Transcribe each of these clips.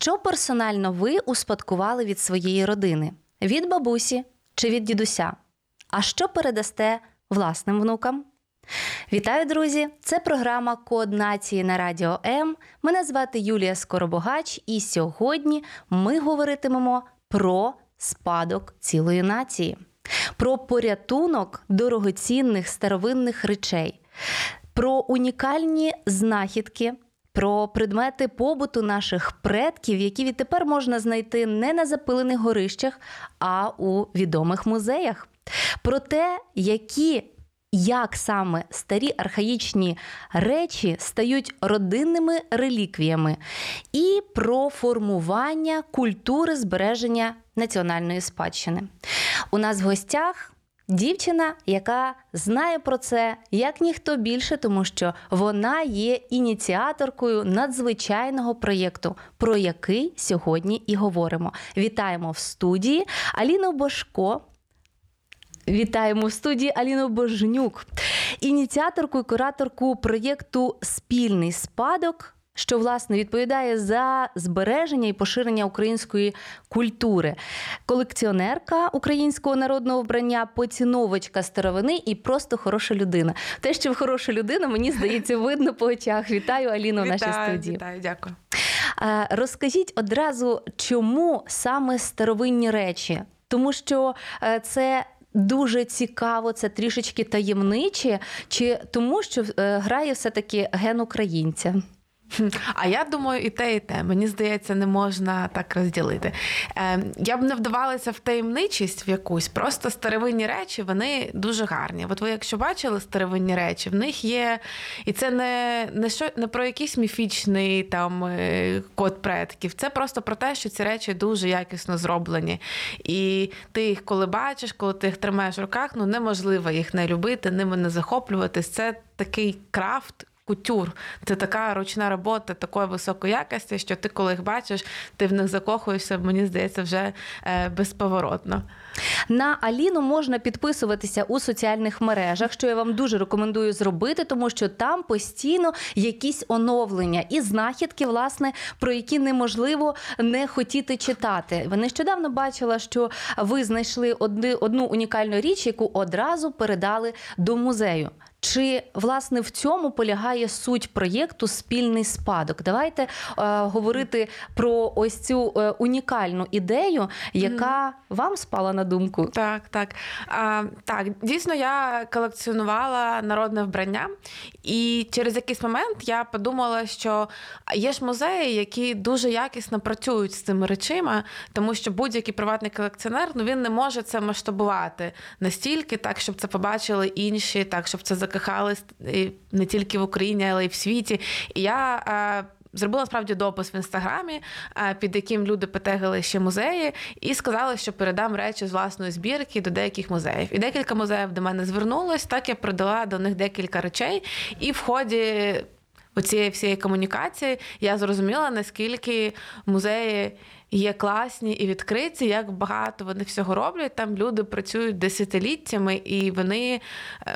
Що персонально ви успадкували від своєї родини? Від бабусі чи від дідуся? А що передасте власним внукам? Вітаю, друзі! Це програма Код нації на радіо М. Мене звати Юлія Скоробогач, і сьогодні ми говоритимемо про спадок цілої нації, про порятунок дорогоцінних старовинних речей, про унікальні знахідки. Про предмети побуту наших предків, які відтепер можна знайти не на запилених горищах, а у відомих музеях. Про те, які як саме старі архаїчні речі стають родинними реліквіями, і про формування культури збереження національної спадщини. У нас в гостях. Дівчина, яка знає про це як ніхто більше, тому що вона є ініціаторкою надзвичайного проєкту, про який сьогодні і говоримо. Вітаємо в студії Аліну Бошко. Вітаємо в студії Аліну Божнюк, ініціаторку і кураторку проєкту Спільний спадок. Що власне відповідає за збереження і поширення української культури, колекціонерка українського народного вбрання, поціновочка старовини і просто хороша людина. Те, що хороша людина, мені здається, видно по очах. Вітаю Аліну в нашій студії. Вітаю, дякую. Розкажіть одразу, чому саме старовинні речі? Тому що це дуже цікаво, це трішечки таємниче, чи тому, що грає все-таки ген українця? А я думаю, і те, і те. Мені здається, не можна так розділити. Е, Я б не вдавалася в таємничість в якусь, просто старовинні речі, вони дуже гарні. От ви, якщо бачили старовинні речі, в них є. І це не не, що, не про якийсь міфічний там е, код предків. Це просто про те, що ці речі дуже якісно зроблені. І ти їх, коли бачиш, коли ти їх тримаєш в руках, ну неможливо їх не любити, ними не захоплюватись. Це такий крафт кутюр. Це така ручна робота такої високої якості, що ти, коли їх бачиш, ти в них закохуєшся, мені здається, вже е, безповоротно. На Аліну можна підписуватися у соціальних мережах, що я вам дуже рекомендую зробити, тому що там постійно якісь оновлення і знахідки, власне, про які неможливо не хотіти читати. Ви нещодавно бачила, що ви знайшли одну унікальну річ, яку одразу передали до музею. Чи власне в цьому полягає суть проєкту Спільний спадок? Давайте е, говорити про ось цю е, унікальну ідею, яка mm. вам спала на думку. Так, так. А, Так, дійсно, я колекціонувала народне вбрання, і через якийсь момент я подумала, що є ж музеї, які дуже якісно працюють з цими речима, тому що будь-який приватний колекціонер ну він не може це масштабувати настільки, так щоб це побачили інші, так щоб це закохались не тільки в Україні, але й в світі. І я зробила справді допис в інстаграмі, під яким люди потегали ще музеї, і сказали, що передам речі з власної збірки до деяких музеїв. І декілька музеїв до мене звернулось. Так я продала до них декілька речей, і в ході. Оцієї всієї комунікації я зрозуміла, наскільки музеї є класні і відкриті, як багато вони всього роблять. Там люди працюють десятиліттями, і вони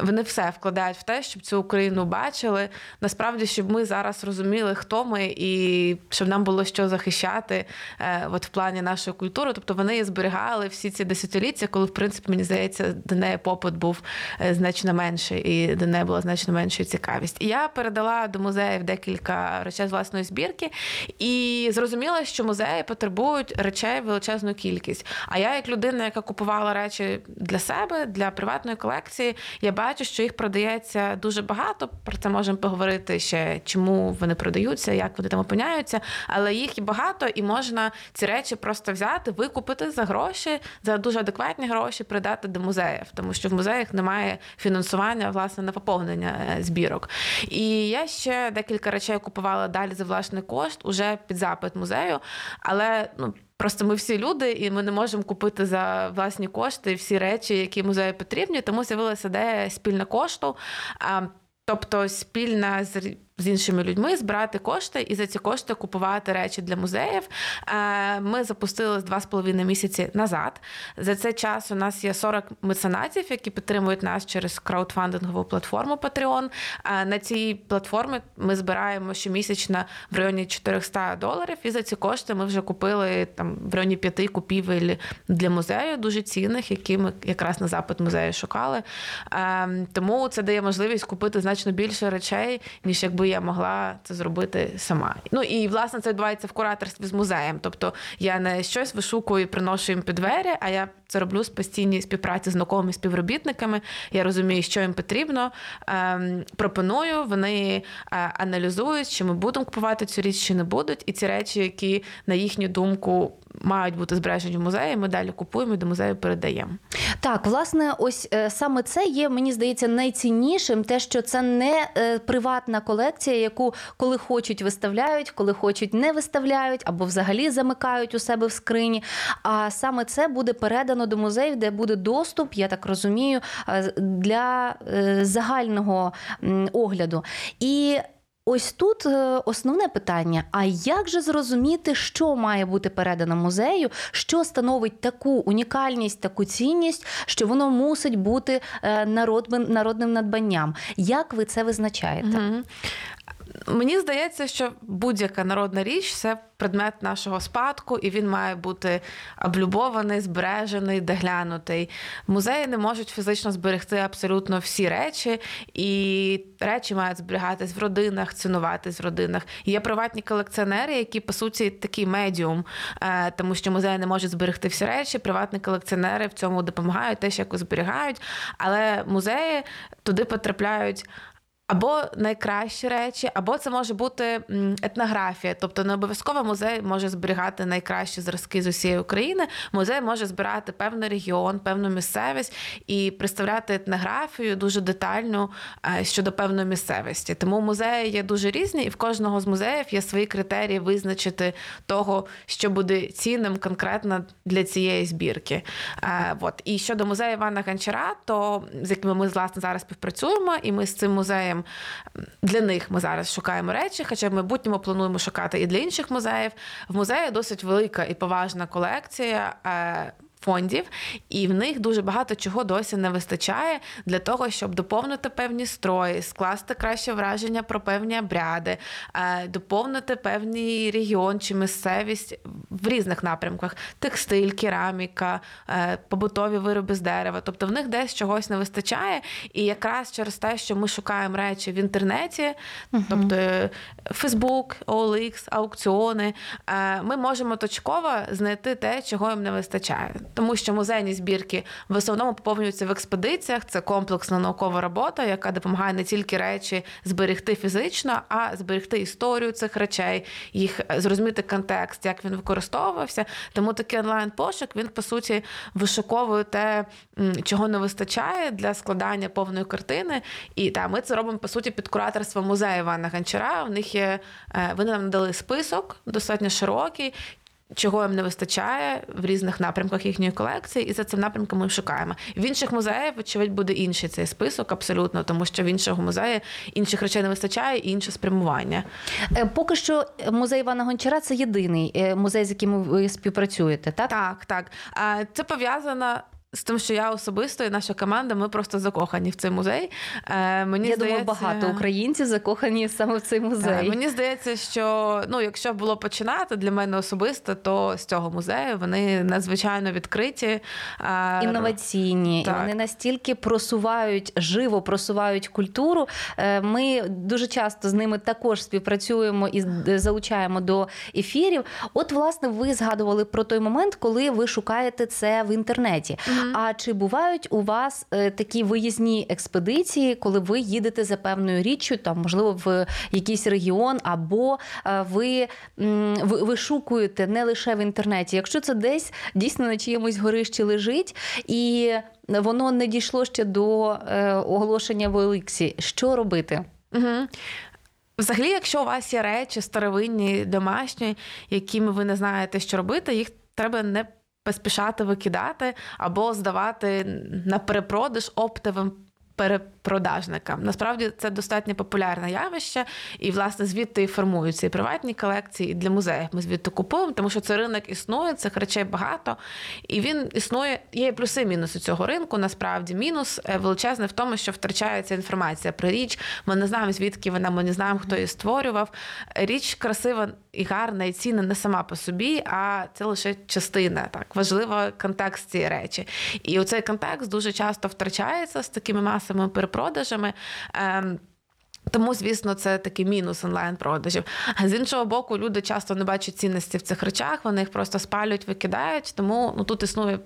вони все вкладають в те, щоб цю Україну бачили. Насправді, щоб ми зараз розуміли, хто ми, і щоб нам було що захищати е, от в плані нашої культури. Тобто вони зберігали всі ці десятиліття, коли, в принципі, мені здається, до неї попит був е, значно менший, і до неї була значно менша цікавість. І я передала до музеїв декілька речей з власної збірки і зрозуміла, що музеї потребують потребують речей величезну кількість. А я, як людина, яка купувала речі для себе, для приватної колекції, я бачу, що їх продається дуже багато. Про це можемо поговорити ще, чому вони продаються, як вони там опиняються. Але їх і багато, і можна ці речі просто взяти, викупити за гроші, за дуже адекватні гроші, придати до музеїв, тому що в музеях немає фінансування власне на поповнення е, збірок. І я ще декілька речей купувала далі за власний кошт, уже під запит музею. Але ну. Просто ми всі люди, і ми не можемо купити за власні кошти всі речі, які музею потрібні. Тому з'явилася ідея спільна кошту, тобто спільна з з іншими людьми збирати кошти і за ці кошти купувати речі для музеїв. Е, ми запустили два з половиною місяці назад. За цей час у нас є 40 меценатів, які підтримують нас через краудфандингову платформу Patreon. Е, на цій платформі ми збираємо щомісячно в районі 400 доларів. І за ці кошти ми вже купили там в районі п'яти купівель для музею, дуже цінних, які ми якраз на запит музею шукали. Е, тому це дає можливість купити значно більше речей, ніж якби я могла це зробити сама. Ну і власне це відбувається в кураторстві з музеєм. Тобто я не щось вишукую приношу їм під двері, а я це роблю з постійній співпраці з науковими співробітниками. Я розумію, що їм потрібно. Ем, пропоную, вони е, аналізують, чи ми будемо купувати цю річ, чи не будуть. І ці речі, які на їхню думку мають бути збережені в музеї. Ми далі купуємо і до музею передаємо. Так, власне, ось е, саме це є, мені здається, найціннішим, те, що це не е, приватна колекція, яку коли хочуть виставляють, коли хочуть не виставляють, або взагалі замикають у себе в скрині. А саме це буде передано до музеїв, де буде доступ, я так розумію, е, для загального огляду. І Ось тут е, основне питання: а як же зрозуміти, що має бути передано музею, що становить таку унікальність, таку цінність, що воно мусить бути е, народним надбанням? Як ви це визначаєте? Угу. Мені здається, що будь-яка народна річ це предмет нашого спадку, і він має бути облюбований, збережений, доглянутий. Музеї не можуть фізично зберегти абсолютно всі речі, і речі мають зберігатись в родинах, цінуватись в родинах. Є приватні колекціонери, які по суті такий медіум, е, тому що музеї не можуть зберегти всі речі. Приватні колекціонери в цьому допомагають, теж якось зберігають, але музеї туди потрапляють або найкращі речі, або це може бути етнографія. Тобто не обов'язково музей може зберігати найкращі зразки з усієї України. Музей може збирати певний регіон, певну місцевість і представляти етнографію дуже детальну е, щодо певної місцевості. Тому музеї є дуже різні, і в кожного з музеїв є свої критерії визначити того, що буде цінним конкретно для цієї збірки. Е, от. І щодо музею Івана Гончара, то з якими ми власне зараз співпрацюємо, і ми з цим музеєм для них ми зараз шукаємо речі, хоча в майбутньому плануємо шукати і для інших музеїв. В музеї досить велика і поважна колекція. Фондів, і в них дуже багато чого досі не вистачає для того, щоб доповнити певні строї, скласти краще враження про певні обряди, е, доповнити певний регіон чи місцевість в різних напрямках: текстиль, кераміка, е, побутові вироби з дерева. Тобто в них десь чогось не вистачає. І якраз через те, що ми шукаємо речі в інтернеті, uh тобто Фейсбук, OLX, аукціони, е, ми можемо точково знайти те, чого їм не вистачає тому що музейні збірки в основному поповнюються в експедиціях. Це комплексна наукова робота, яка допомагає не тільки речі зберегти фізично, а зберегти історію цих речей, їх е, зрозуміти контекст, як він використовувався. Тому такий онлайн-пошук він по суті вишуковує те, чого не вистачає для складання повної картини. І та ми це робимо по суті під кураторством музею Івана Гончара. У них є е, вони нам дали список достатньо широкий чого їм не вистачає в різних напрямках їхньої колекції, і за цим напрямком ми шукаємо. В інших музеїв, очевидь, буде інший цей список, абсолютно, тому що в іншого музею інших речей не вистачає і інше спрямування. Е, поки що музей Івана Гончара це єдиний е, музей, з яким ви співпрацюєте, так? Так, так. Це пов'язано з тим, що я особисто і наша команда, ми просто закохані в цей музей. Е, мені Я здається, думаю, багато українців закохані саме в цей музей. Е, Мені здається, що ну, якщо було починати для мене особисто, то з цього музею вони надзвичайно відкриті. е, Інноваційні, Так. і вони настільки просувають живо, просувають культуру. Е, Ми дуже часто з ними також співпрацюємо і залучаємо до ефірів. От, власне, ви згадували про той момент, коли ви шукаєте це в інтернеті. А чи бувають у вас е, такі виїзні експедиції, коли ви їдете за певною річчю, там можливо в якийсь регіон, або е, ви вишукуєте не лише в інтернеті, якщо це десь дійсно на чиємусь горищі лежить і воно не дійшло ще до е, оголошення в Олексі, що робити? Угу. Взагалі, якщо у вас є речі старовинні, домашні, якими ви не знаєте, що робити, їх треба не поспішати викидати або здавати на перепродаж оптовим перепродажникам. Насправді це достатньо популярне явище, і власне звідти і формуються і приватні колекції, і для музеїв ми звідти купуємо, тому що цей ринок існує, цих речей багато, і він існує. Є плюси, мінуси цього ринку. Насправді, мінус е, величезний в тому, що втрачається інформація про річ. Ми не знаємо, звідки вона, ми не знаємо, хто її створював. Річ красива і гарна, і цінна не сама по собі, а це лише частина. Так важлива контекст цієї речі. І оцей контекст дуже часто втрачається з такими масовими перепродажами. Ем, тому, звісно, це такий мінус онлайн-продажів. З іншого боку, люди часто не бачать цінності в цих речах, вони їх просто спалюють, викидають. Тому ну тут існує.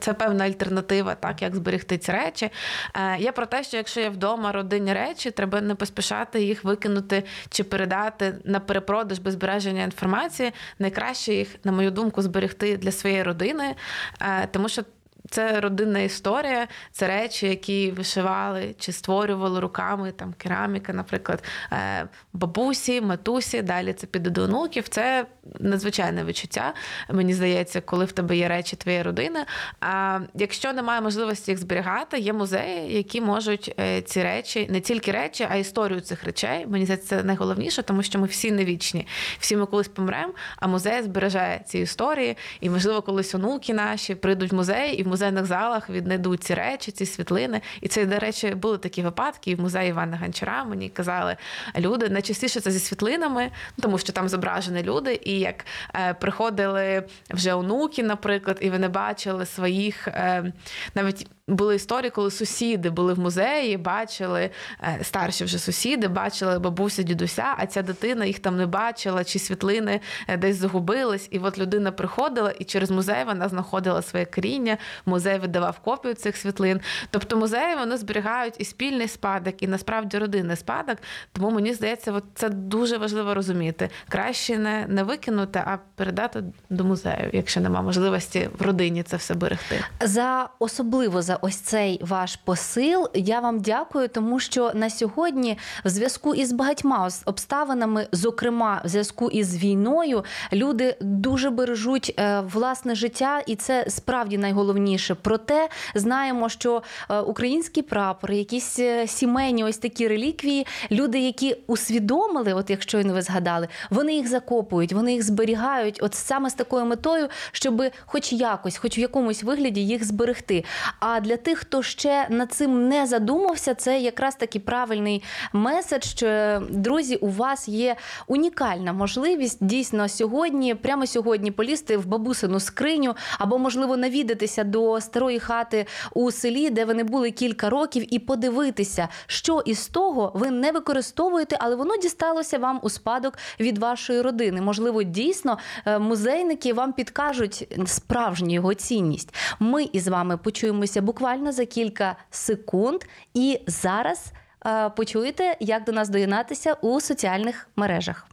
Це певна альтернатива, так як зберегти ці речі. Е, я про те, що якщо є вдома родинні речі, треба не поспішати їх викинути чи передати на перепродаж без збереження інформації. Найкраще їх, на мою думку, зберегти для своєї родини, е, тому що це родинна історія, це речі, які вишивали чи створювали руками, там кераміка, наприклад, е, бабусі, матусі. Далі це піде до онуків. Це надзвичайне відчуття. Мені здається, коли в тебе є речі твоєї родини. А якщо немає можливості їх зберігати, є музеї, які можуть е, ці речі, не тільки речі, а історію цих речей. Мені здається, це найголовніше, тому що ми всі не вічні. Всі ми колись помремо, а музей збережає ці історії. І, можливо, колись онуки наші прийдуть в музей і в музейних залах віднайдуть ці речі, ці світлини. І це, до речі, були такі випадки. І в музеї Івана Гончара мені казали люди. Найчастіше це зі світлинами, ну, тому що там зображені люди. І як е, приходили вже онуки, наприклад, і вони бачили своїх е, навіть. Були історії, коли сусіди були в музеї, бачили е, старші вже сусіди, бачили бабуся, дідуся, а ця дитина їх там не бачила, чи світлини е, десь загубились. І от людина приходила, і через музей вона знаходила своє коріння. Музей видавав копію цих світлин. Тобто музеї вони зберігають і спільний спадок, і насправді родинний спадок. Тому мені здається, от це дуже важливо розуміти. Краще не, не викинути, а передати до музею, якщо нема можливості в родині це все берегти. За особливо за ось цей ваш посил. Я вам дякую, тому що на сьогодні, в зв'язку із багатьма обставинами, зокрема в зв'язку із війною, люди дуже бережуть е, власне життя, і це справді найголовніше. Проте знаємо, що е, український прапор, якісь е, сімейні ось такі реліквії, люди, які усвідомили, от як щойно ви згадали, вони їх закопують, вони їх зберігають, от саме з такою метою, щоб хоч якось, хоч в якомусь вигляді їх зберегти. А для тих, хто ще над цим не задумався, це якраз таки правильний меседж. що, Друзі, у вас є унікальна можливість дійсно сьогодні, прямо сьогодні, полізти в бабусину скриню, або можливо навідатися до старої хати у селі, де ви не були кілька років, і подивитися, що із того ви не використовуєте, але воно дісталося вам у спадок від вашої родини. Можливо, дійсно е, музейники вам підкажуть справжню його цінність. Ми із вами почуємося буквально за кілька секунд, і зараз е, почуєте, як до нас доєднатися у соціальних мережах.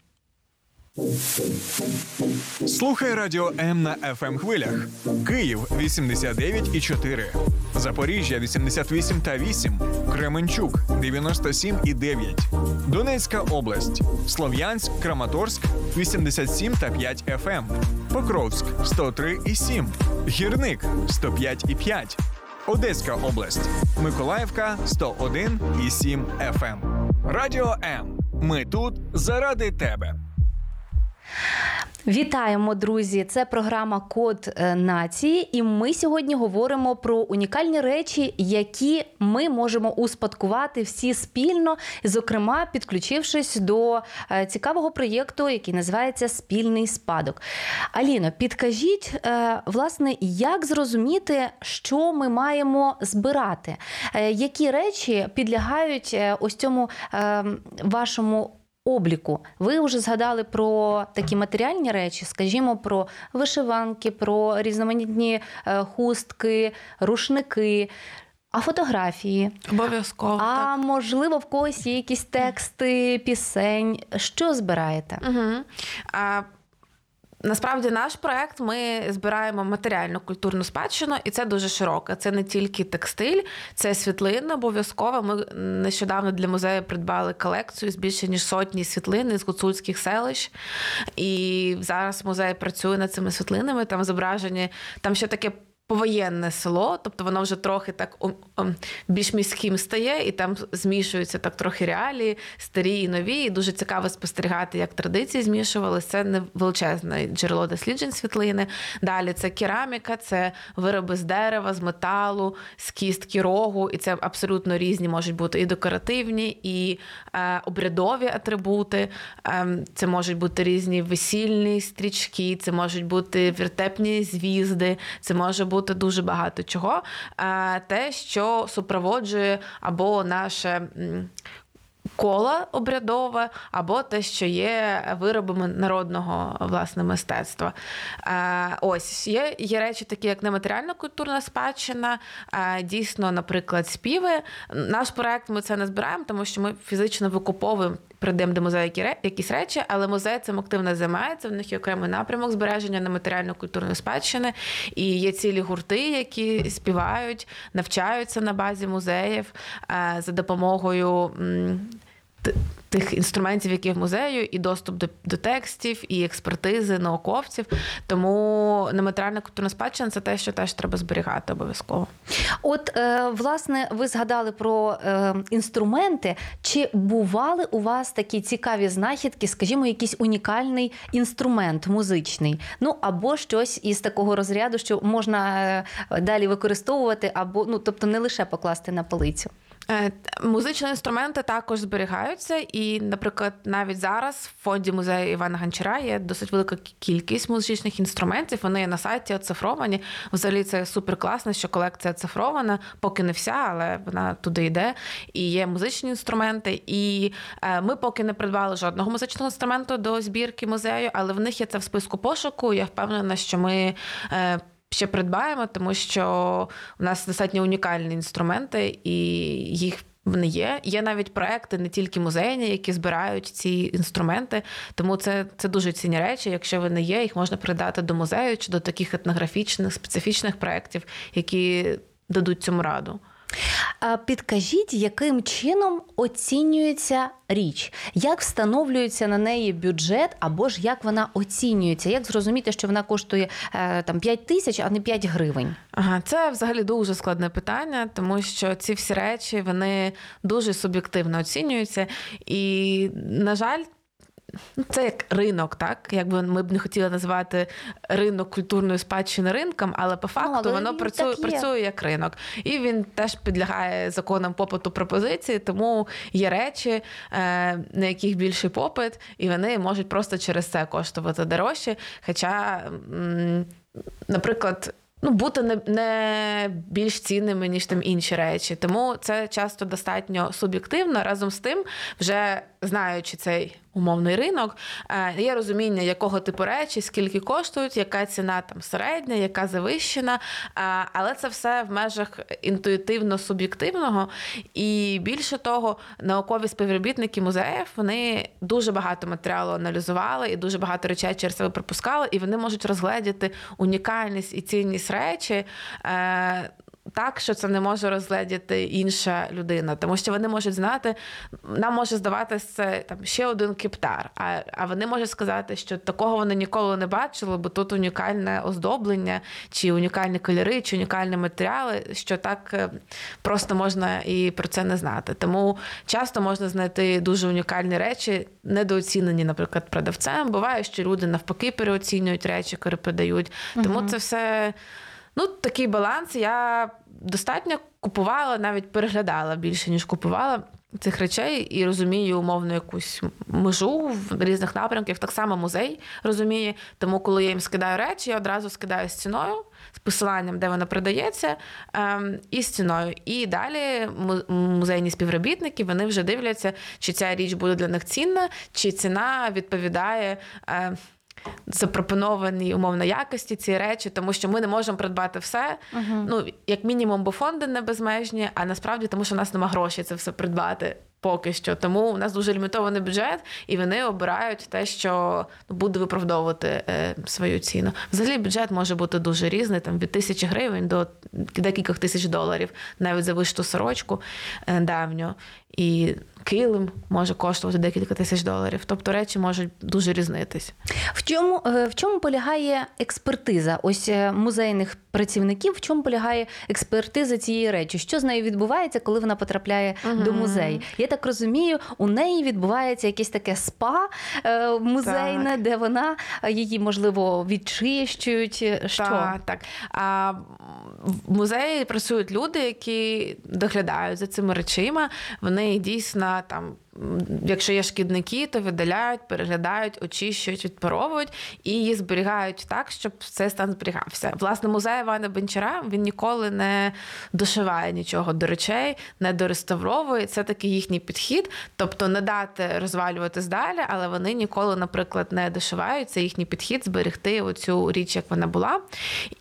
Слухай радіо М на fm хвилях. Київ 89 і 4. Запоріжжя 88 та 8. Кременчук 97 і 9. Донецька область. Слов'янськ, Краматорськ 87 та 5 FM. Покровськ 103 і 7. Гірник 105 і 5. Одеська область. Миколаївка 101 і 7 FM. Радіо М. Ми тут заради тебе. Вітаємо, друзі! Це програма Код е, нації, і ми сьогодні говоримо про унікальні речі, які ми можемо успадкувати всі спільно, зокрема підключившись до е, цікавого проєкту, який називається Спільний спадок. Аліно, підкажіть, е, власне, як зрозуміти, що ми маємо збирати, які речі підлягають ось цьому вашому обліку. Ви вже згадали про такі матеріальні речі, скажімо, про вишиванки, про різноманітні е, хустки, рушники. А фотографії обов'язково а так. можливо в когось є якісь тексти, пісень. Що збираєте? Угу. А Насправді наш проект ми збираємо матеріальну культурну спадщину, і це дуже широко. Це не тільки текстиль, це світлини обов'язково. Ми нещодавно для музею придбали колекцію з більше ніж сотні світлин з гуцульських селищ. І зараз музей працює над цими світлинами. Там зображені там ще таке повоєнне село, тобто воно вже трохи так більш міським стає, і там змішуються так трохи реалії, старі і нові. І дуже цікаво спостерігати, як традиції змішувалися. Це не величезне джерело досліджень світлини. Далі це кераміка, це вироби з дерева, з металу, з кістки рогу, і це абсолютно різні можуть бути і декоративні, і е, обрядові атрибути. Е, це можуть бути різні весільні стрічки, це можуть бути вертепні звізди, це може бути бути дуже багато чого. Те, що супроводжує або наше. Коло обрядове або те, що є виробами народного власне мистецтва. Ось є є речі, такі як нематеріальна культурна спадщина, дійсно, наприклад, співи. Наш проект ми це не збираємо, тому що ми фізично викуповуємо прийдемо до музею якісь речі, але музей цим активно займається. В них є окремий напрямок збереження на матеріально культурної спадщини. І є цілі гурти, які співають, навчаються на базі музеїв е, за допомогою тих інструментів, які в музею, і доступ до до текстів, і експертизи, науковців. Тому нематеріальна культурна спадщина це те, що теж треба зберігати обов'язково. От, е, власне, ви згадали про е, інструменти. Чи бували у вас такі цікаві знахідки, скажімо, якийсь унікальний інструмент музичний? Ну або щось із такого розряду, що можна е, далі використовувати, або ну тобто не лише покласти на полицю. Е, музичні інструменти також зберігаються, і, наприклад, навіть зараз в фонді музею Івана Гончара є досить велика кількість музичних інструментів. Вони є на сайті оцифровані. Взагалі це супер класно, що колекція оцифрована, поки не вся, але вона туди йде. І є музичні інструменти. І е, ми поки не придбали жодного музичного інструменту до збірки музею, але в них є це в списку пошуку. Я впевнена, що ми. Ще придбаємо, тому що у нас достатньо унікальні інструменти, і їх вони є. Є навіть проекти, не тільки музейні, які збирають ці інструменти. Тому це це дуже цінні речі. Якщо вони є, їх можна передати до музею чи до таких етнографічних специфічних проєктів, які дадуть цьому раду. Підкажіть, яким чином оцінюється річ, як встановлюється на неї бюджет, або ж як вона оцінюється? Як зрозуміти, що вона коштує е, там 5 тисяч, а не 5 гривень? Ага, це взагалі дуже складне питання, тому що ці всі речі вони дуже суб'єктивно оцінюються, і на жаль. Ну, це як ринок, так якби ми б не хотіли називати ринок культурної спадщини ринком, але по факту але воно працює працює як ринок, і він теж підлягає законам попиту пропозиції, тому є речі, е, на яких більший попит, і вони можуть просто через це коштувати дорожче. Хоча, наприклад ну, бути не не більш цінними, ніж там інші речі. Тому це часто достатньо суб'єктивно. Разом з тим, вже знаючи цей умовний ринок, е, є розуміння, якого типу речі, скільки коштують, яка ціна там середня, яка завищена. Е, але це все в межах інтуїтивно-суб'єктивного. І більше того, наукові співробітники музеїв вони дуже багато матеріалу аналізували і дуже багато речей через себе пропускали, і вони можуть розгледіти унікальність і цінність речі. Так, що це не може розглядіти інша людина, тому що вони можуть знати, нам може здаватися це там ще один кептар. А а вони можуть сказати, що такого вони ніколи не бачили, бо тут унікальне оздоблення, чи унікальні кольори, чи унікальні матеріали, що так е, просто можна і про це не знати. Тому часто можна знайти дуже унікальні речі, недооцінені, наприклад, продавцем. Буває, що люди навпаки переоцінюють речі, які продають. Тому угу. це все. Ну, такий баланс. Я достатньо купувала, навіть переглядала більше, ніж купувала цих речей, і розумію умовно якусь межу в різних напрямках. Так само музей розуміє. Тому, коли я їм скидаю речі, я одразу скидаю з ціною, з посиланням, де вона продається, ем, і з ціною. І далі музейні співробітники вони вже дивляться, чи ця річ буде для них цінна, чи ціна відповідає. Запропонованій умовно якості ці речі, тому що ми не можемо придбати все. Uh-huh. Ну, як мінімум, бо фонди не безмежні, а насправді тому, що у нас немає грошей це все придбати. Поки що, тому у нас дуже лімітований бюджет, і вони обирають те, що буде виправдовувати е, свою ціну. Взагалі, бюджет може бути дуже різний, там від тисячі гривень до декількох тисяч доларів, навіть за вишту сорочку е, давню. І килим може коштувати декілька тисяч доларів. Тобто речі можуть дуже різнитись. В чому е, в чому полягає експертиза? Ось е, музейних працівників, в чому полягає експертиза цієї речі? Що з нею відбувається, коли вона потрапляє угу. до музею? Я так розумію, у неї відбувається якесь таке спа е, музейне, так. де вона її можливо відчищують. Що? Так, так. А в музеї працюють люди, які доглядають за цими речима. Вони дійсно там якщо є шкідники, то видаляють, переглядають, очищують, відпаровують і її зберігають так, щоб цей стан зберігався. Власне, музей Івана Бенчара він ніколи не дошиває нічого до речей, не дореставровує. Це такий їхній підхід, тобто не дати розвалюватись далі, але вони ніколи, наприклад, не дошивають. Це їхній підхід зберегти оцю річ, як вона була.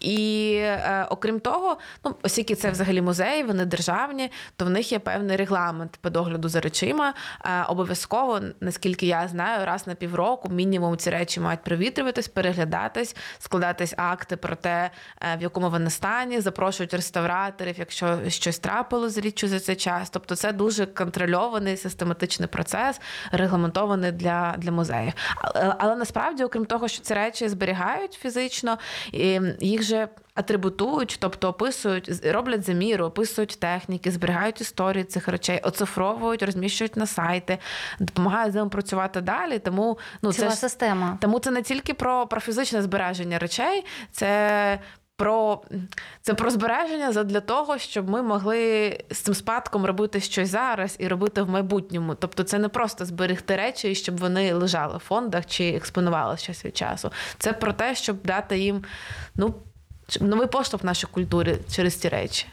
І е, окрім того, ну оскільки це взагалі музеї, вони державні, то в них є певний регламент по догляду за речима. Е, обов'язково, наскільки я знаю, раз на півроку мінімум ці речі мають провітрюватись, переглядатись, складатись акти про те, е, в якому вони стані, запрошують реставраторів, якщо щось трапило з річчю за цей час. Тобто це дуже контрольований систематичний процес, регламентований для для музеїв. Але, але насправді, окрім того, що ці речі зберігають фізично, їх же атрибутують, тобто описують, роблять заміру, описують техніки, зберігають історії цих речей, оцифровують, розміщують на сайти, допомагають з ним працювати далі. Тому ну Ціла це система. Тому це не тільки про, про фізичне збереження речей, це. Про це про збереження для того, щоб ми могли з цим спадком робити щось зараз і робити в майбутньому. Тобто, це не просто зберегти речі, щоб вони лежали в фондах чи експонували щось від часу. Це про те, щоб дати їм ну новий поштовх в нашій культурі через ці речі.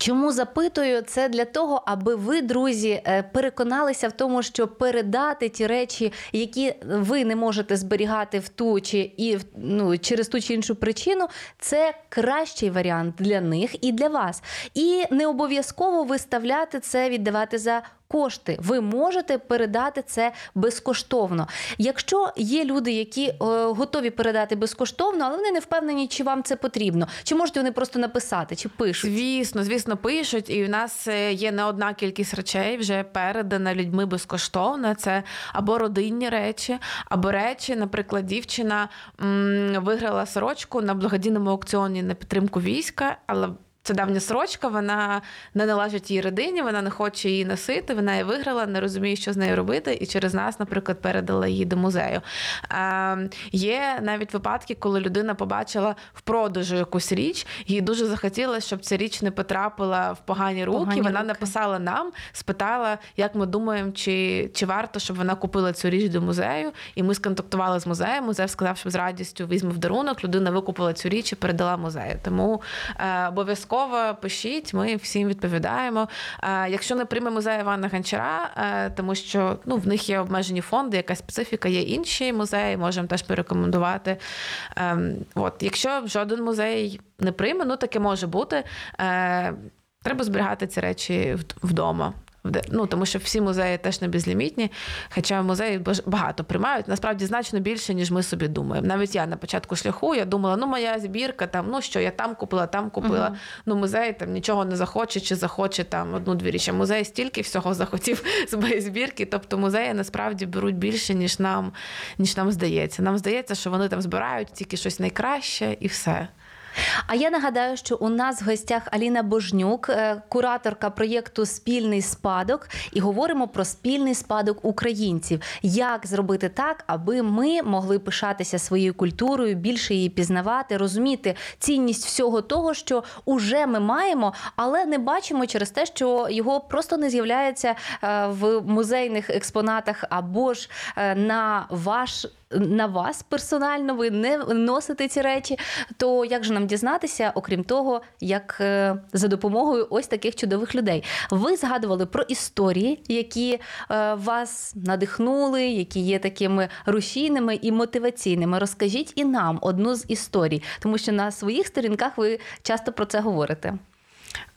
Чому запитую це для того, аби ви, друзі, е, переконалися в тому, що передати ті речі, які ви не можете зберігати в ту чи і ну через ту чи іншу причину, це кращий варіант для них і для вас. І не обов'язково виставляти це, віддавати за кошти. Ви можете передати це безкоштовно. Якщо є люди, які е, готові передати безкоштовно, але вони не впевнені, чи вам це потрібно, чи можуть вони просто написати, чи пишуть? Звісно, звісно, пишуть. І в нас е, є не одна кількість речей вже передана людьми безкоштовно. Це або родинні речі, або речі, наприклад, дівчина м- виграла сорочку на благодійному аукціоні на підтримку війська, але це давня сорочка, вона не належить її родині, вона не хоче її носити. Вона її виграла, не розуміє, що з нею робити, і через нас, наприклад, передала її до музею. А, Є навіть випадки, коли людина побачила в продажу якусь річ, їй дуже захотілося, щоб ця річ не потрапила в погані руки. Погані вона руки. написала нам, спитала, як ми думаємо, чи чи варто, щоб вона купила цю річ до музею. І ми сконтактували з музеєм. Музей сказав, що з радістю візьме в дарунок. Людина викупила цю річ і передала музею. Тому е, обов'язково обов'язково пишіть, ми всім відповідаємо. Якщо не прийме музей Івана Гончара, тому що ну, в них є обмежені фонди, якась специфіка, є інші музеї, можемо теж порекомендувати. Ем, от, Якщо жоден музей не прийме, ну таке може бути. Е, треба зберігати ці речі вдома. Ну тому що всі музеї теж не безлімітні, хоча музеї багато приймають. Насправді значно більше, ніж ми собі думаємо. Навіть я на початку шляху я думала, ну моя збірка там, ну що я там купила, там купила. Uh-huh. Ну музей там нічого не захоче чи захоче там одну-дві річі. Музей стільки всього захотів з моєї збірки. Тобто музеї насправді беруть більше, ніж нам, ніж нам здається. Нам здається, що вони там збирають тільки щось найкраще і все. А я нагадаю, що у нас в гостях Аліна Божнюк, е, кураторка проєкту Спільний спадок, і говоримо про спільний спадок українців. Як зробити так, аби ми могли пишатися своєю культурою, більше її пізнавати, розуміти цінність всього того, що уже ми маємо, але не бачимо через те, що його просто не з'являється е, в музейних експонатах або ж е, на ваш на вас персонально, ви не носите ці речі. То як же нам дізнатися, окрім того, як е, за допомогою ось таких чудових людей? Ви згадували про історії, які е, вас надихнули, які є такими рушійними і мотиваційними. Розкажіть і нам одну з історій, тому що на своїх сторінках ви часто про це говорите.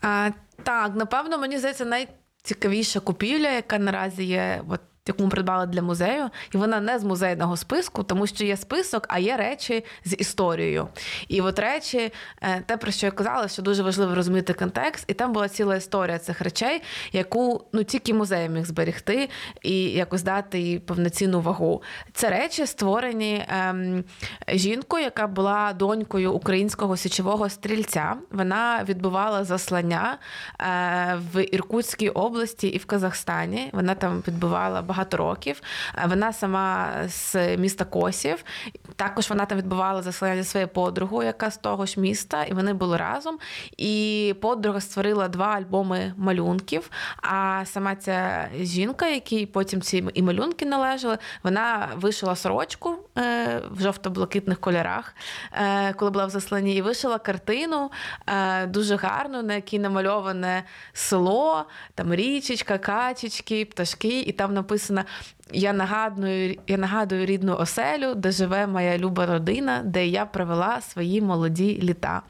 А, Так, напевно, мені здається, найцікавіша купівля, яка наразі є. от яку ми придбали для музею, і вона не з музейного списку, тому що є список, а є речі з історією. І от речі, е, те, про що я казала, що дуже важливо розуміти контекст, і там була ціла історія цих речей, яку ну тільки музей міг зберегти і якось дати їй повноцінну вагу. Це речі створені ем, жінкою, яка була донькою українського січового стрільця. Вона відбувала заслання е, в Іркутській області і в Казахстані. Вона там відбувала років. Е, вона сама з міста Косів. Також вона там відбувала заселення зі своєю подругою, яка з того ж міста, і вони були разом. І подруга створила два альбоми малюнків. А сама ця жінка, якій потім ці і малюнки належали, вона вишила сорочку е, в жовто-блакитних кольорах, е, коли була в засланні, і вишила картину дуже гарну, на якій намальоване село, там річечка, качечки, пташки, і там написано написано я нагадую, я нагадую рідну оселю, де живе моя люба родина, де я провела свої молоді літа.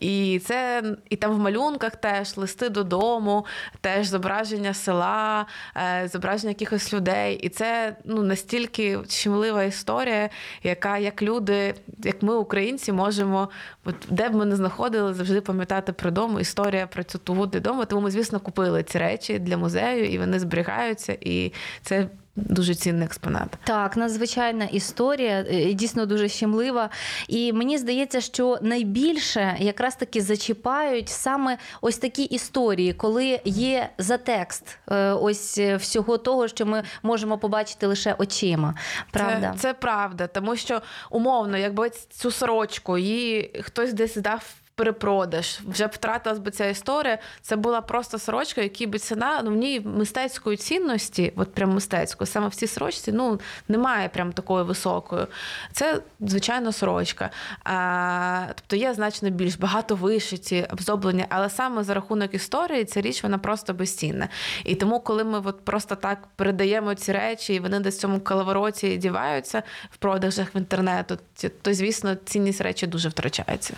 І це і там в малюнках теж листи додому, теж зображення села, е, зображення якихось людей. І це ну, настільки чимлива історія, яка як люди, як ми, українці, можемо, от, де б ми не знаходили, завжди пам'ятати про дому. Історія про цю тугу для дому. Тому ми, звісно, купили ці речі для музею, і вони зберігаються. І це Дуже цінний експонат. Так, надзвичайна історія, е, дійсно дуже щемлива. І мені здається, що найбільше якраз таки зачіпають саме ось такі історії, коли є затекст е, ось всього того, що ми можемо побачити лише очима. Правда, це, це правда, тому що умовно, якби цю сорочку її хтось десь дав перепродаж, вже втратилась би ця історія. Це була просто сорочка, якій би ціна ну в ній мистецької цінності, от прям мистецької, саме в цій сорочці, ну немає прям такої високої. Це звичайно сорочка. А, Тобто є значно більш багато вишиті, обздоблення, але саме за рахунок історії ця річ вона просто безцінна. І тому, коли ми от просто так передаємо ці речі, і вони десь в цьому калавороті діваються в продажах в інтернету, то звісно цінність речі дуже втрачається.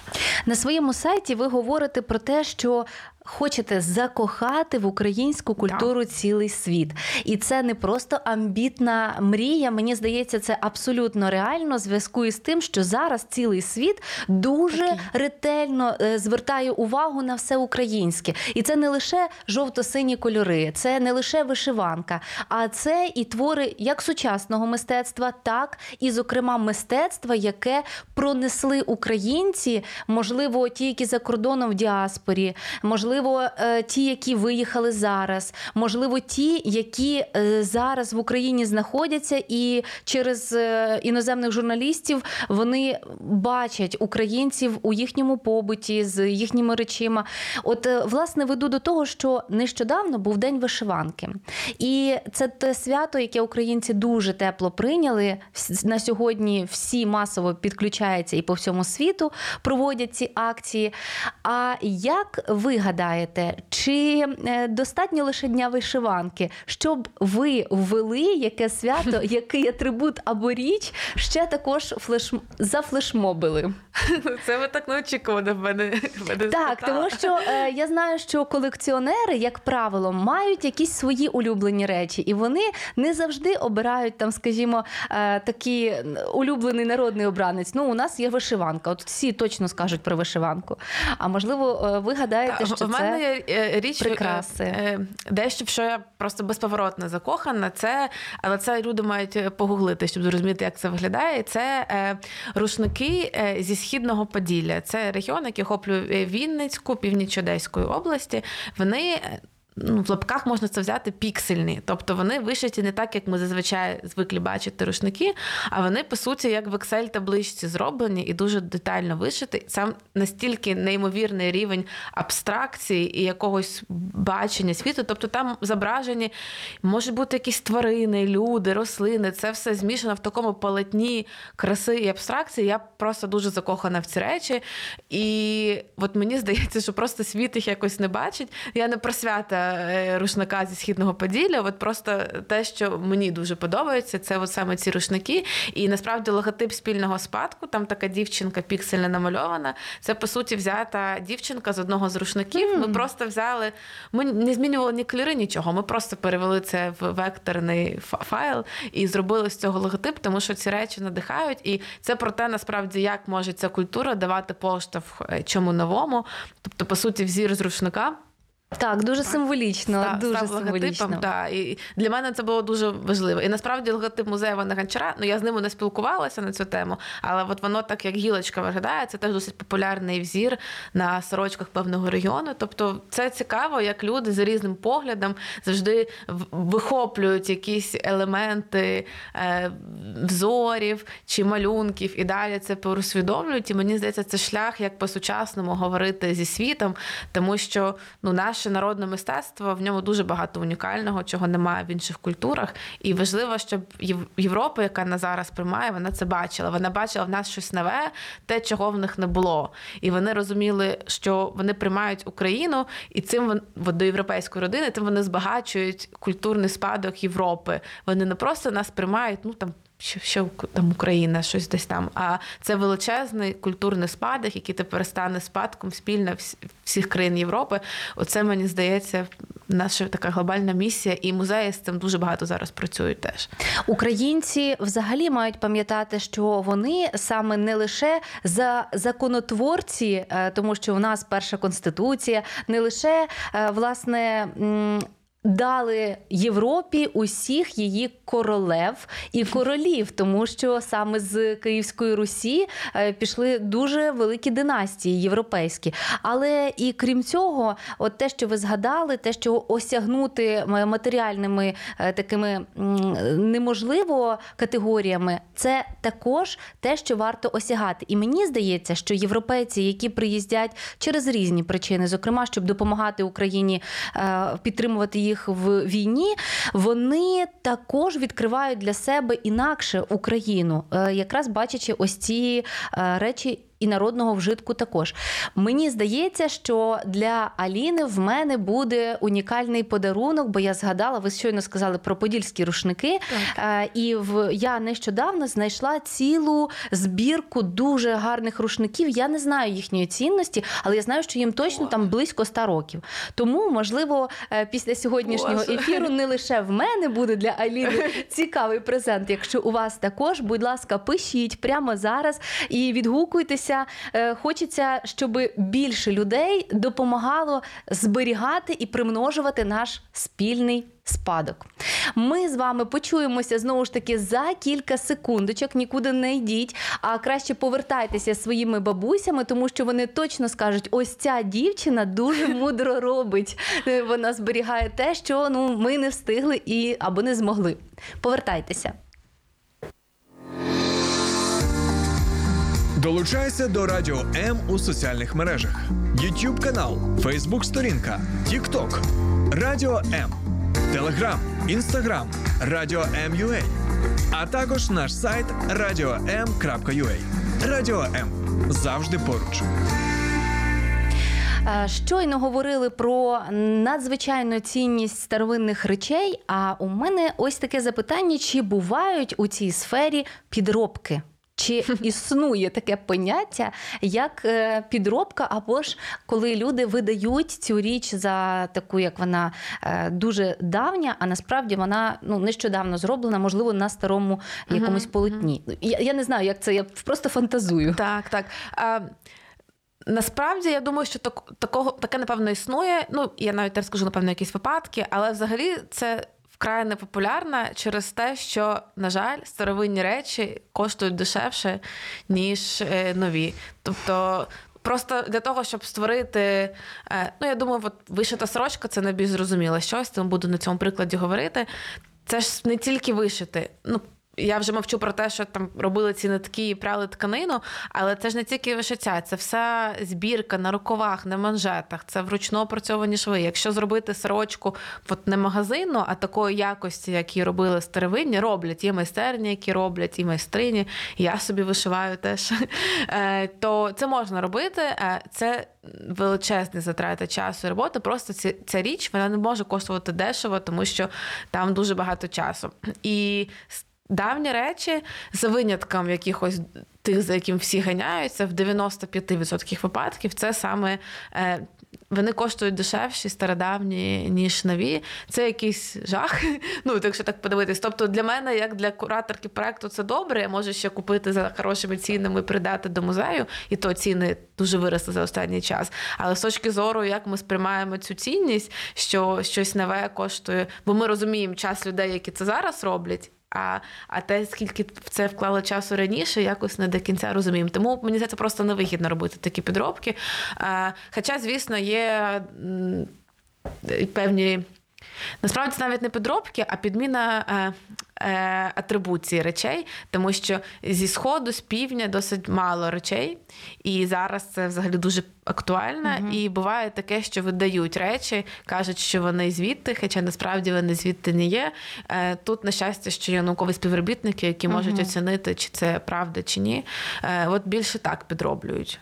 На своєму своєму сайті ви говорите про те, що хочете закохати в українську культуру так. цілий світ. І це не просто амбітна мрія. Мені здається, це абсолютно реально в зв'язку із тим, що зараз цілий світ дуже Такий. ретельно е, звертає увагу на все українське. І це не лише жовто-сині кольори, це не лише вишиванка, а це і твори як сучасного мистецтва, так і, зокрема, мистецтва, яке пронесли українці, можливо, ті, які за кордоном в діаспорі, можливо можливо, е, ті, які виїхали зараз, можливо, ті, які е, зараз в Україні знаходяться, і через е, іноземних журналістів вони бачать українців у їхньому побуті з їхніми речима. От, власне, веду до того, що нещодавно був день вишиванки, і це те свято, яке українці дуже тепло прийняли. На сьогодні всі масово підключаються і по всьому світу проводять ці акції. А як ви уявляєте, чи е, достатньо лише дня вишиванки, щоб ви ввели яке свято, який атрибут або річ ще також флеш зафлешмобили? Це ви так неочікувано в мене. в мене Так, тому що е, я знаю, що колекціонери, як правило, мають якісь свої улюблені речі, і вони не завжди обирають там, скажімо, е, такий улюблений народний обранець. Ну, у нас є вишиванка. От всі точно скажуть про вишиванку. А можливо, е, ви гадаєте, що це мене е, річ е, прикраси. е, дещо, в що я просто безповоротно закохана. Це але це люди мають погуглити, щоб зрозуміти, як це виглядає. Це рушники зі східного Поділля. Це регіон, який охоплює Вінницьку, північ Одеської області. Вони. Ну, в лапках можна це взяти піксельні, тобто вони вишиті не так, як ми зазвичай звикли бачити рушники, а вони, по суті, як в Excel табличці зроблені і дуже детально вишиті. Сам настільки неймовірний рівень абстракції і якогось бачення світу. Тобто там зображені можуть бути якісь тварини, люди, рослини. Це все змішано в такому полотні краси і абстракції. Я просто дуже закохана в ці речі. І от мені здається, що просто світ їх якось не бачить. Я не про свята рушника зі східного Поділля. От просто те, що мені дуже подобається, це от саме ці рушники. І насправді логотип спільного спадку, там така дівчинка піксельно намальована. Це по суті взята дівчинка з одного з рушників. Ми просто взяли, ми не змінювали ні кольори, нічого. Ми просто перевели це в векторний файл і зробили з цього логотип, тому що ці речі надихають. І це про те, насправді, як може ця культура давати поштовх е, чому новому. Тобто, по суті, взір з рушника. Так, дуже символічно. Став- дуже став символічно. логотипом. Да, і для мене це було дуже важливо. І насправді логотип музею Івана Гончара, ну я з ними не спілкувалася на цю тему, але от воно так як гілочка виглядає. Це теж досить популярний взір на сорочках певного регіону. Тобто це цікаво, як люди з різним поглядом завжди вихоплюють якісь елементи е, взорів чи малюнків, і далі це порозсвідомлюють. І мені здається, це шлях, як по-сучасному говорити зі світом, тому що ну, наше народне мистецтво в ньому дуже багато унікального, чого немає в інших культурах. І важливо, щоб Європа, яка нас зараз приймає, вона це бачила. Вона бачила в нас щось нове, те, чого в них не було. І вони розуміли, що вони приймають Україну, і цим до європейської родини, тим вони збагачують культурний спадок Європи. Вони не просто нас приймають, ну там. Що, що там Україна, щось десь там. А це величезний культурний спадок, який тепер стане спадком спільно всіх країн Європи. Оце мені здається, наша така глобальна місія, і музеї з цим дуже багато зараз працюють теж. Українці взагалі мають пам'ятати, що вони саме не лише за законотворці, е, тому що у нас перша конституція, не лише е, власне. Дали Європі усіх її королев і королів, тому що саме з Київської Русі е, пішли дуже великі династії європейські. Але і крім цього, от те, що ви згадали, те, що осягнути матеріальними е, такими неможливо категоріями, це також те, що варто осягати. І мені здається, що європейці, які приїздять через різні причини, зокрема, щоб допомагати Україні е, підтримувати їх в війні, вони також відкривають для себе інакше Україну, е, якраз бачачи ось ці е, речі. І народного вжитку також. Мені здається, що для Аліни в мене буде унікальний подарунок, бо я згадала, ви щойно сказали про подільські рушники. Е, І в я нещодавно знайшла цілу збірку дуже гарних рушників. Я не знаю їхньої цінності, але я знаю, що їм точно там близько 100 років. Тому, можливо, е, після сьогоднішнього Боже. ефіру не лише в мене буде для Аліни цікавий презент. Якщо у вас також, будь ласка, пишіть прямо зараз і відгукуйтеся. Е, Хочеться, щоб більше людей допомагало зберігати і примножувати наш спільний спадок. Ми з вами почуємося знову ж таки за кілька секундочок. Нікуди не йдіть, а краще повертайтеся своїми бабусями, тому що вони точно скажуть: ось ця дівчина дуже мудро робить. Е, Вона зберігає те, що ну ми не встигли і або не змогли. Повертайтеся. Долучайся до Радіо М у соціальних мережах: YouTube канал, Facebook сторінка, TikTok, Радіо М, Телеграм, Інстаграм, Радіо М.Ua, а також наш сайт radio.m.ua. Радіо М завжди поруч. Е, щойно говорили про надзвичайну цінність старовинних речей. А у мене ось таке запитання: чи бувають у цій сфері підробки? Чи існує таке поняття, як е, підробка, або ж коли люди видають цю річ за таку, як вона е, дуже давня, а насправді вона ну нещодавно зроблена, можливо, на старому якомусь полотні. Я, я не знаю, як це, я просто фантазую. Так, так. А, Насправді я думаю, що так, такого таке напевно існує. Ну я навіть теж скажу, напевно, якісь випадки, але взагалі це вкрай непопулярна через те, що, на жаль, старовинні речі коштують дешевше, ніж е, нові. Тобто. Просто для того, щоб створити, е, ну я думаю, от вишита сорочка це найбільш зрозуміло щось, тому буду на цьому прикладі говорити. Це ж не тільки вишити. Ну, я вже мовчу про те, що там робили ці нитки і пряли тканину, але це ж не тільки вишиття, це вся збірка на рукавах, на манжетах, це вручно опрацьовані шви. Якщо зробити сорочку от не магазинну, а такої якості, як її робили старовинні, роблять. Є майстерні, які роблять, і майстрині, я собі вишиваю теж, е, то це можна робити. Е, це величезні затрати часу і роботи. Просто ця річ вона не може коштувати дешево, тому що там дуже багато часу. І давні речі за винятком якихось тих, за яким всі ганяються, в 95% випадків це саме. Е, вони коштують дешевші, стародавні, ніж нові. Це якийсь жах. Ну, якщо так подивитись. Тобто для мене, як для кураторки проекту, це добре. Я можу ще купити за хорошими цінами, придати до музею, і то ціни дуже виросли за останній час. Але з точки зору, як ми сприймаємо цю цінність, що щось нове коштує, бо ми розуміємо час людей, які це зараз роблять. А а те, скільки в це вклало часу раніше, якось не до кінця розуміємо. Тому мені здається, просто невигідно робити такі підробки. Хоча, звісно, є певні. Насправді це навіть не підробки, а підміна е, е, атрибуції речей, тому що зі сходу, з півдня досить мало речей, і зараз це взагалі дуже актуально. Угу. І буває таке, що видають речі, кажуть, що вони звідти, хоча насправді вони звідти не є. Е, Тут, на щастя, що є наукові співробітники, які можуть угу. оцінити, чи це правда чи ні. Е, От більше так підроблюють.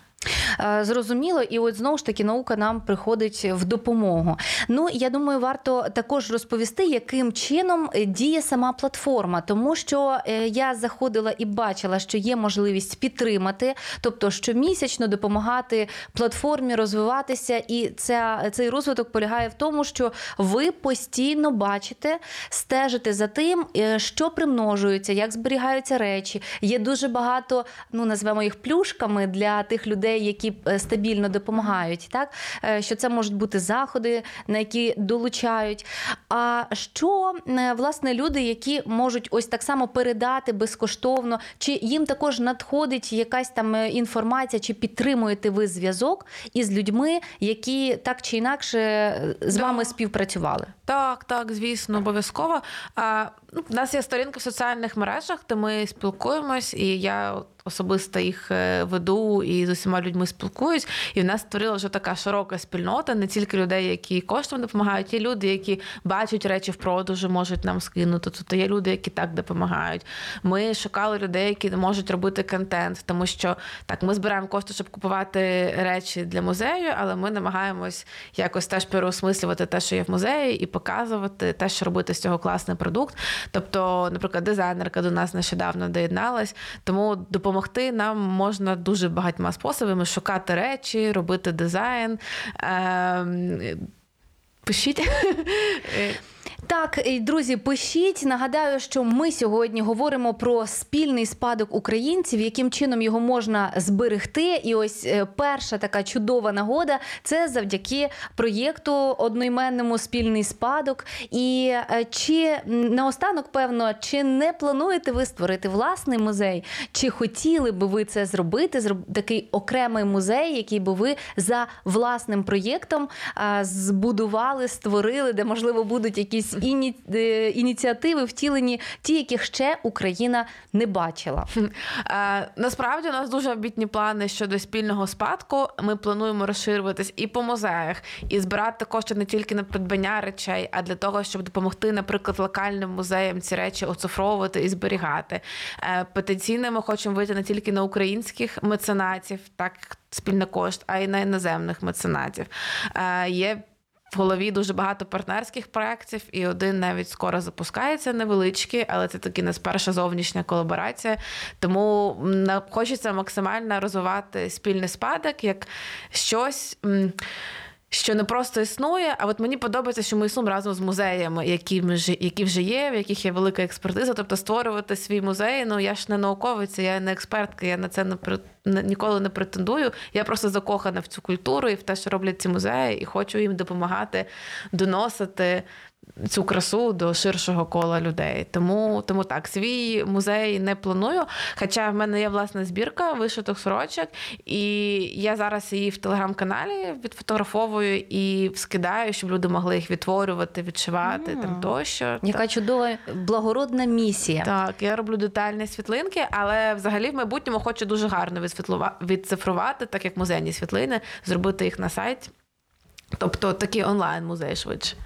Е, зрозуміло, і от знову ж таки наука нам приходить в допомогу. Ну я думаю, варто також розповісти, яким чином е, діє сама платформа, тому що е, я заходила і бачила, що є можливість підтримати, тобто щомісячно допомагати платформі розвиватися, і ця, цей розвиток полягає в тому, що ви постійно бачите, стежите за тим, що примножується, як зберігаються речі. Є дуже багато, ну назвемо їх плюшками для тих людей людей, які е, стабільно допомагають, так е, що це можуть бути заходи, на які долучають. А що е, власне люди, які можуть ось так само передати безкоштовно, чи їм також надходить якась там інформація, чи підтримуєте ви зв'язок із людьми, які так чи інакше з вами співпрацювали? Так, так, звісно, обов'язково. А, ну, У нас є сторінка в соціальних мережах, де ми спілкуємось, і я особисто їх е, веду і з усіма людьми спілкуюсь. І в нас створила вже така широка спільнота, не тільки людей, які коштом допомагають, є люди, які бачать речі в продажу, можуть нам скинути. Тобто є люди, які так допомагають. Ми шукали людей, які можуть робити контент, тому що так ми збираємо кошти, щоб купувати речі для музею, але ми намагаємось якось теж переосмислювати те, що є в музеї, і показувати те, що робити з цього класний продукт. Тобто, наприклад, дизайнерка до нас нещодавно доєдналась, тому допомогти допомогти нам можна дуже багатьма способами шукати речі, робити дизайн. Е, Пишіть. Так, друзі, пишіть. Нагадаю, що ми сьогодні говоримо про спільний спадок українців, яким чином його можна зберегти. І ось е, перша така чудова нагода це завдяки проєкту одноіменному спільний спадок. І е, чи наостанок, певно, чи не плануєте ви створити власний музей? Чи хотіли би ви це зробити? такий окремий музей, який би ви за власним проєктом збудували, створили, де можливо будуть якісь якісь іні... е, ініціативи втілені, ті, яких ще Україна не бачила. Е, насправді у нас дуже обітні плани щодо спільного спадку. Ми плануємо розширюватись і по музеях, і збирати кошти не тільки на придбання речей, а для того, щоб допомогти, наприклад, локальним музеям ці речі оцифровувати і зберігати. Е, Потенційно ми хочемо вийти не тільки на українських меценатів, так спільний кошт, а й на іноземних меценатів. Є в голові дуже багато партнерських проєктів, і один навіть скоро запускається невеличкий, але це таки не перша зовнішня колаборація. Тому хочеться максимально розвивати спільний спадок як щось. Що не просто існує, а от мені подобається, що ми існуємо разом з музеями, які, ми ж- які вже є, в яких є велика експертиза. Тобто створювати свій музей. Ну я ж не науковиця, я не експертка, я на це не- ніколи не претендую. Я просто закохана в цю культуру і в те, що роблять ці музеї, і хочу їм допомагати доносити цю красу до ширшого кола людей. Тому, тому так, свій музей не планую. Хоча в мене є власна збірка вишитих сорочок, і я зараз її в телеграм-каналі відфотографовую і скидаю, щоб люди могли їх відтворювати, відшивати там тощо. Яка чудова благородна місія. Так, я роблю детальні світлинки, але взагалі в майбутньому хочу дуже гарно відцифрувати, так як музейні світлини, зробити їх на сайті. Тобто такий онлайн-музей швидше.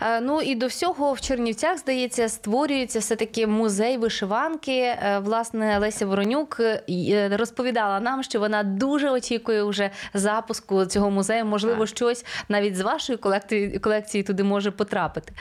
Е, Ну і до всього в Чернівцях, здається, створюється все-таки музей вишиванки. Е, Власне, Леся Воронюк е, розповідала нам, що вона дуже очікує вже запуску цього музею. Можливо, Так. щось навіть з вашої колекції, колекції туди може потрапити.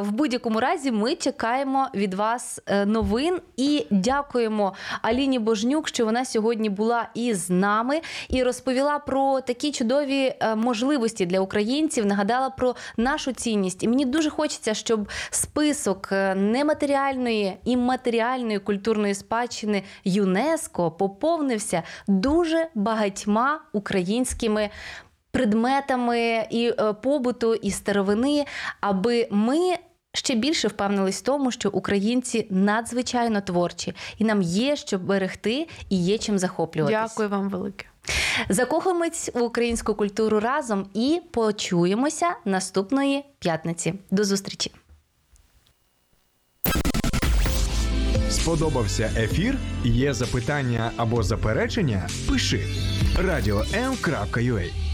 В будь-якому разі ми чекаємо від вас новин і дякуємо Аліні Божнюк, що вона сьогодні була із нами і розповіла про такі чудові можливості для українців. Нагадала про нашу цінність. І мені дуже хочеться, щоб список е, нематеріальної і матеріальної культурної спадщини ЮНЕСКО поповнився дуже багатьма українськими. Предметами і е, побуту, і старовини, аби ми ще більше впевнились в тому, що українці надзвичайно творчі, і нам є що берегти і є чим захоплюватися. Дякую вам велике. Закохаємось у українську культуру разом і почуємося наступної п'ятниці. До зустрічі! Сподобався ефір? Є запитання або заперечення? Пиши радіом.ua